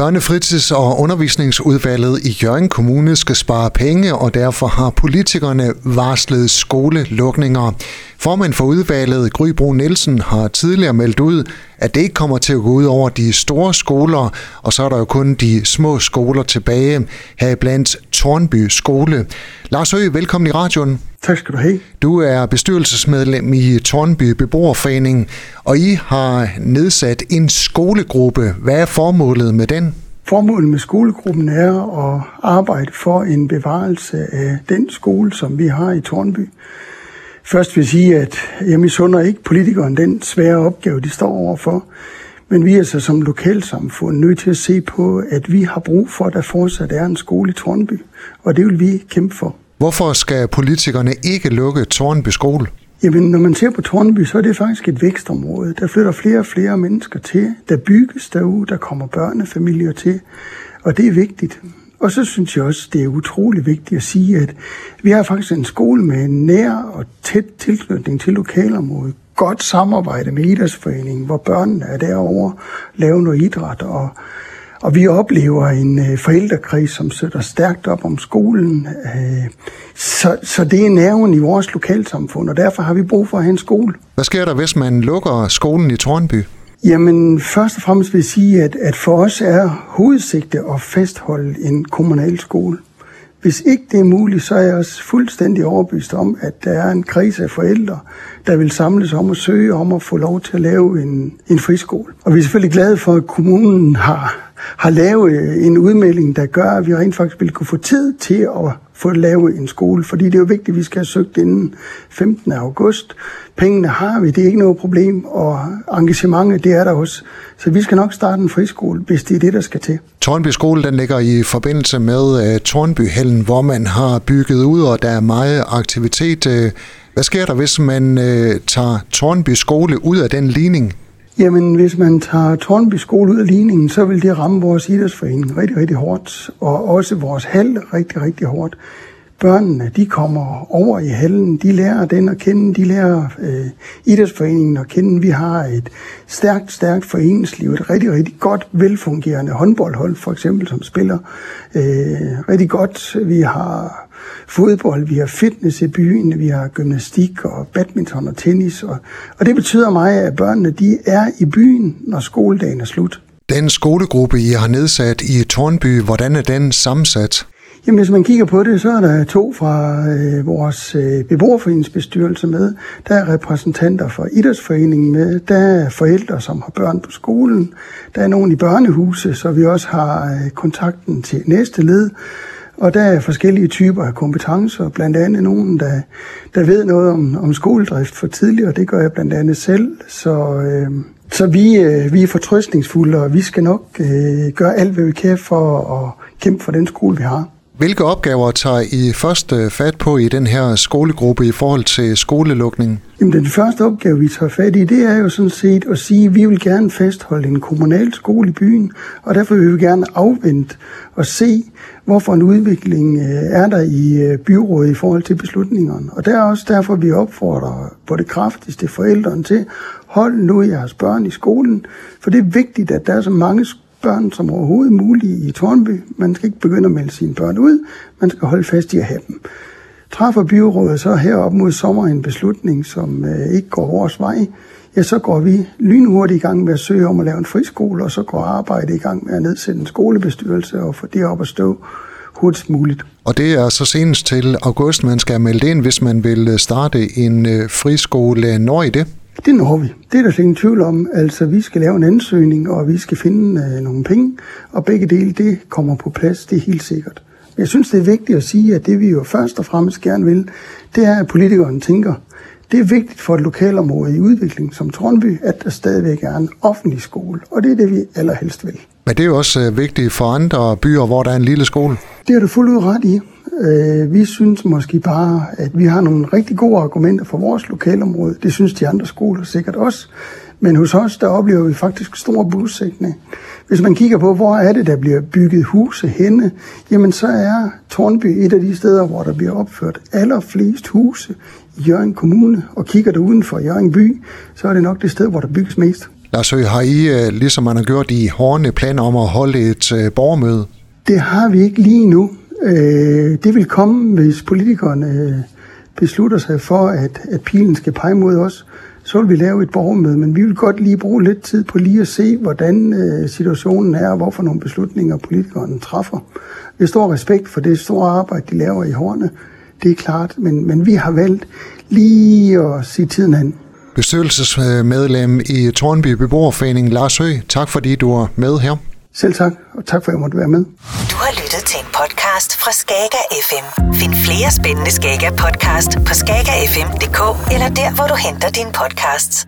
Børnefritids- og undervisningsudvalget i Jørgen Kommune skal spare penge, og derfor har politikerne varslet skolelukninger. Formand for udvalget, Gry Nielsen, har tidligere meldt ud, at det ikke kommer til at gå ud over de store skoler, og så er der jo kun de små skoler tilbage, her blandt Tornby Skole. Lars Høgh, velkommen i radioen. Tak skal du have. Du er bestyrelsesmedlem i Tornby Beboerforening, og I har nedsat en skolegruppe. Hvad er formålet med den? Formålet med skolegruppen er at arbejde for en bevarelse af den skole, som vi har i Tornby. Først vil jeg sige, at jeg misunder ikke politikeren den svære opgave, de står overfor. Men vi er så som lokalsamfund nødt til at se på, at vi har brug for, at der fortsat er en skole i Tornby. Og det vil vi kæmpe for. Hvorfor skal politikerne ikke lukke Tornby skole? Jamen, når man ser på Tornby, så er det faktisk et vækstområde. Der flytter flere og flere mennesker til. Der bygges derude, der kommer børnefamilier til. Og det er vigtigt. Og så synes jeg også, det er utrolig vigtigt at sige, at vi har faktisk en skole med en nær og tæt tilknytning til lokalområdet. Godt samarbejde med idrætsforeningen, hvor børnene er derovre, laver noget idræt, og, og vi oplever en øh, forældrekreds, som sætter stærkt op om skolen. Øh, så, så det er nerven i vores lokalsamfund, og derfor har vi brug for at have en skole. Hvad sker der, hvis man lukker skolen i Tornby? Jamen, først og fremmest vil jeg sige, at, at for os er hovedsigte at fastholde en kommunal skole. Hvis ikke det er muligt, så er jeg også fuldstændig overbevist om, at der er en krise af forældre, der vil samles om at søge om at få lov til at lave en, en friskole. Og vi er selvfølgelig glade for, at kommunen har, har lavet øh, en udmelding, der gør, at vi rent faktisk vil kunne få tid til at få lavet en skole. Fordi det er jo vigtigt, at vi skal have søgt inden 15. august. Pengene har vi, det er ikke noget problem, og engagementet, det er der også. Så vi skal nok starte en friskole, hvis det er det, der skal til. Tornby skole, den ligger i forbindelse med øh, uh, Tornbyhallen, hvor man har bygget ud, og der er meget aktivitet. Uh, hvad sker der, hvis man uh, tager Tornby skole ud af den ligning? Jamen, hvis man tager Tornby skole ud af ligningen, så vil det ramme vores idrætsforening rigtig, rigtig hårdt, og også vores hal rigtig, rigtig hårdt børnene, de kommer over i hallen, de lærer den at kende, de lærer øh, idrætsforeningen at kende. Vi har et stærkt, stærkt foreningsliv, et rigtig, rigtig godt, velfungerende håndboldhold for eksempel, som spiller øh, rigtig godt. Vi har fodbold, vi har fitness i byen, vi har gymnastik og badminton og tennis. Og, og det betyder mig, at børnene de er i byen, når skoledagen er slut. Den skolegruppe, I har nedsat i Tornby, hvordan er den sammensat? Jamen, hvis man kigger på det, så er der to fra øh, vores øh, beboerforeningsbestyrelse med. Der er repræsentanter fra idrætsforeningen med. Der er forældre, som har børn på skolen. Der er nogen i børnehuse, så vi også har øh, kontakten til næste led. Og der er forskellige typer af kompetencer, blandt andet nogen, der, der ved noget om, om skoledrift for tidligere, det gør jeg blandt andet selv. Så, øh, så vi, øh, vi er fortrøstningsfulde, og vi skal nok øh, gøre alt, hvad vi kan for at kæmpe for den skole, vi har. Hvilke opgaver tager I først øh, fat på i den her skolegruppe i forhold til skolelukningen? Jamen, den første opgave, vi tager fat i, det er jo sådan set at sige, at vi vil gerne fastholde en kommunal skole i byen, og derfor vil vi gerne afvente og se, hvorfor en udvikling øh, er der i øh, byrådet i forhold til beslutningerne. Og det er også derfor, vi opfordrer på det kraftigste forældrene til, hold nu jeres børn i skolen, for det er vigtigt, at der er så mange børn som overhovedet muligt i Tornby. Man skal ikke begynde at melde sine børn ud, man skal holde fast i at have dem. Træffer byrådet så herop mod sommer en beslutning, som øh, ikke går vores vej, ja, så går vi lynhurtigt i gang med at søge om at lave en friskole, og så går arbejdet i gang med at nedsætte en skolebestyrelse og få det op at stå hurtigst muligt. Og det er så senest til august, man skal melde ind, hvis man vil øh, starte en øh, friskole. Når i det? Det når vi. Det er der ingen tvivl om. Altså, vi skal lave en ansøgning, og vi skal finde øh, nogle penge, og begge dele, det kommer på plads, det er helt sikkert. Jeg synes, det er vigtigt at sige, at det vi jo først og fremmest gerne vil, det er, at politikeren tænker, det er vigtigt for et lokalområde i udvikling som Trondby, at der stadigvæk er en offentlig skole, og det er det, vi allerhelst vil. Men det er jo også øh, vigtigt for andre byer, hvor der er en lille skole. Det har du fuldt ud ret i. Øh, vi synes måske bare, at vi har nogle rigtig gode argumenter for vores lokalområde. Det synes de andre skoler sikkert også. Men hos os, der oplever vi faktisk stor bosætning. Hvis man kigger på, hvor er det, der bliver bygget huse henne, jamen så er Tornby et af de steder, hvor der bliver opført allerflest huse i Jørgen Kommune. Og kigger du uden for Jørgen by, så er det nok det sted, hvor der bygges mest. Lars Høgh, har I, øh, ligesom man har gjort i hårde planer om at holde et øh, borgermøde? Det har vi ikke lige nu. Øh, det vil komme, hvis politikerne øh, beslutter sig for, at, at pilen skal pege mod os. Så vil vi lave et borgermøde, men vi vil godt lige bruge lidt tid på lige at se, hvordan øh, situationen er, og hvorfor nogle beslutninger politikerne træffer. Jeg stor respekt for det store arbejde, de laver i hårene. Det er klart, men, men vi har valgt lige at se tiden an bestyrelsesmedlem i Tornby Beboerforening, Lars Høgh. Tak fordi du er med her. Selv tak, og tak for at jeg måtte være med. Du har lyttet til en podcast fra Skager FM. Find flere spændende Skager podcast på skagerfm.dk eller der, hvor du henter dine podcasts.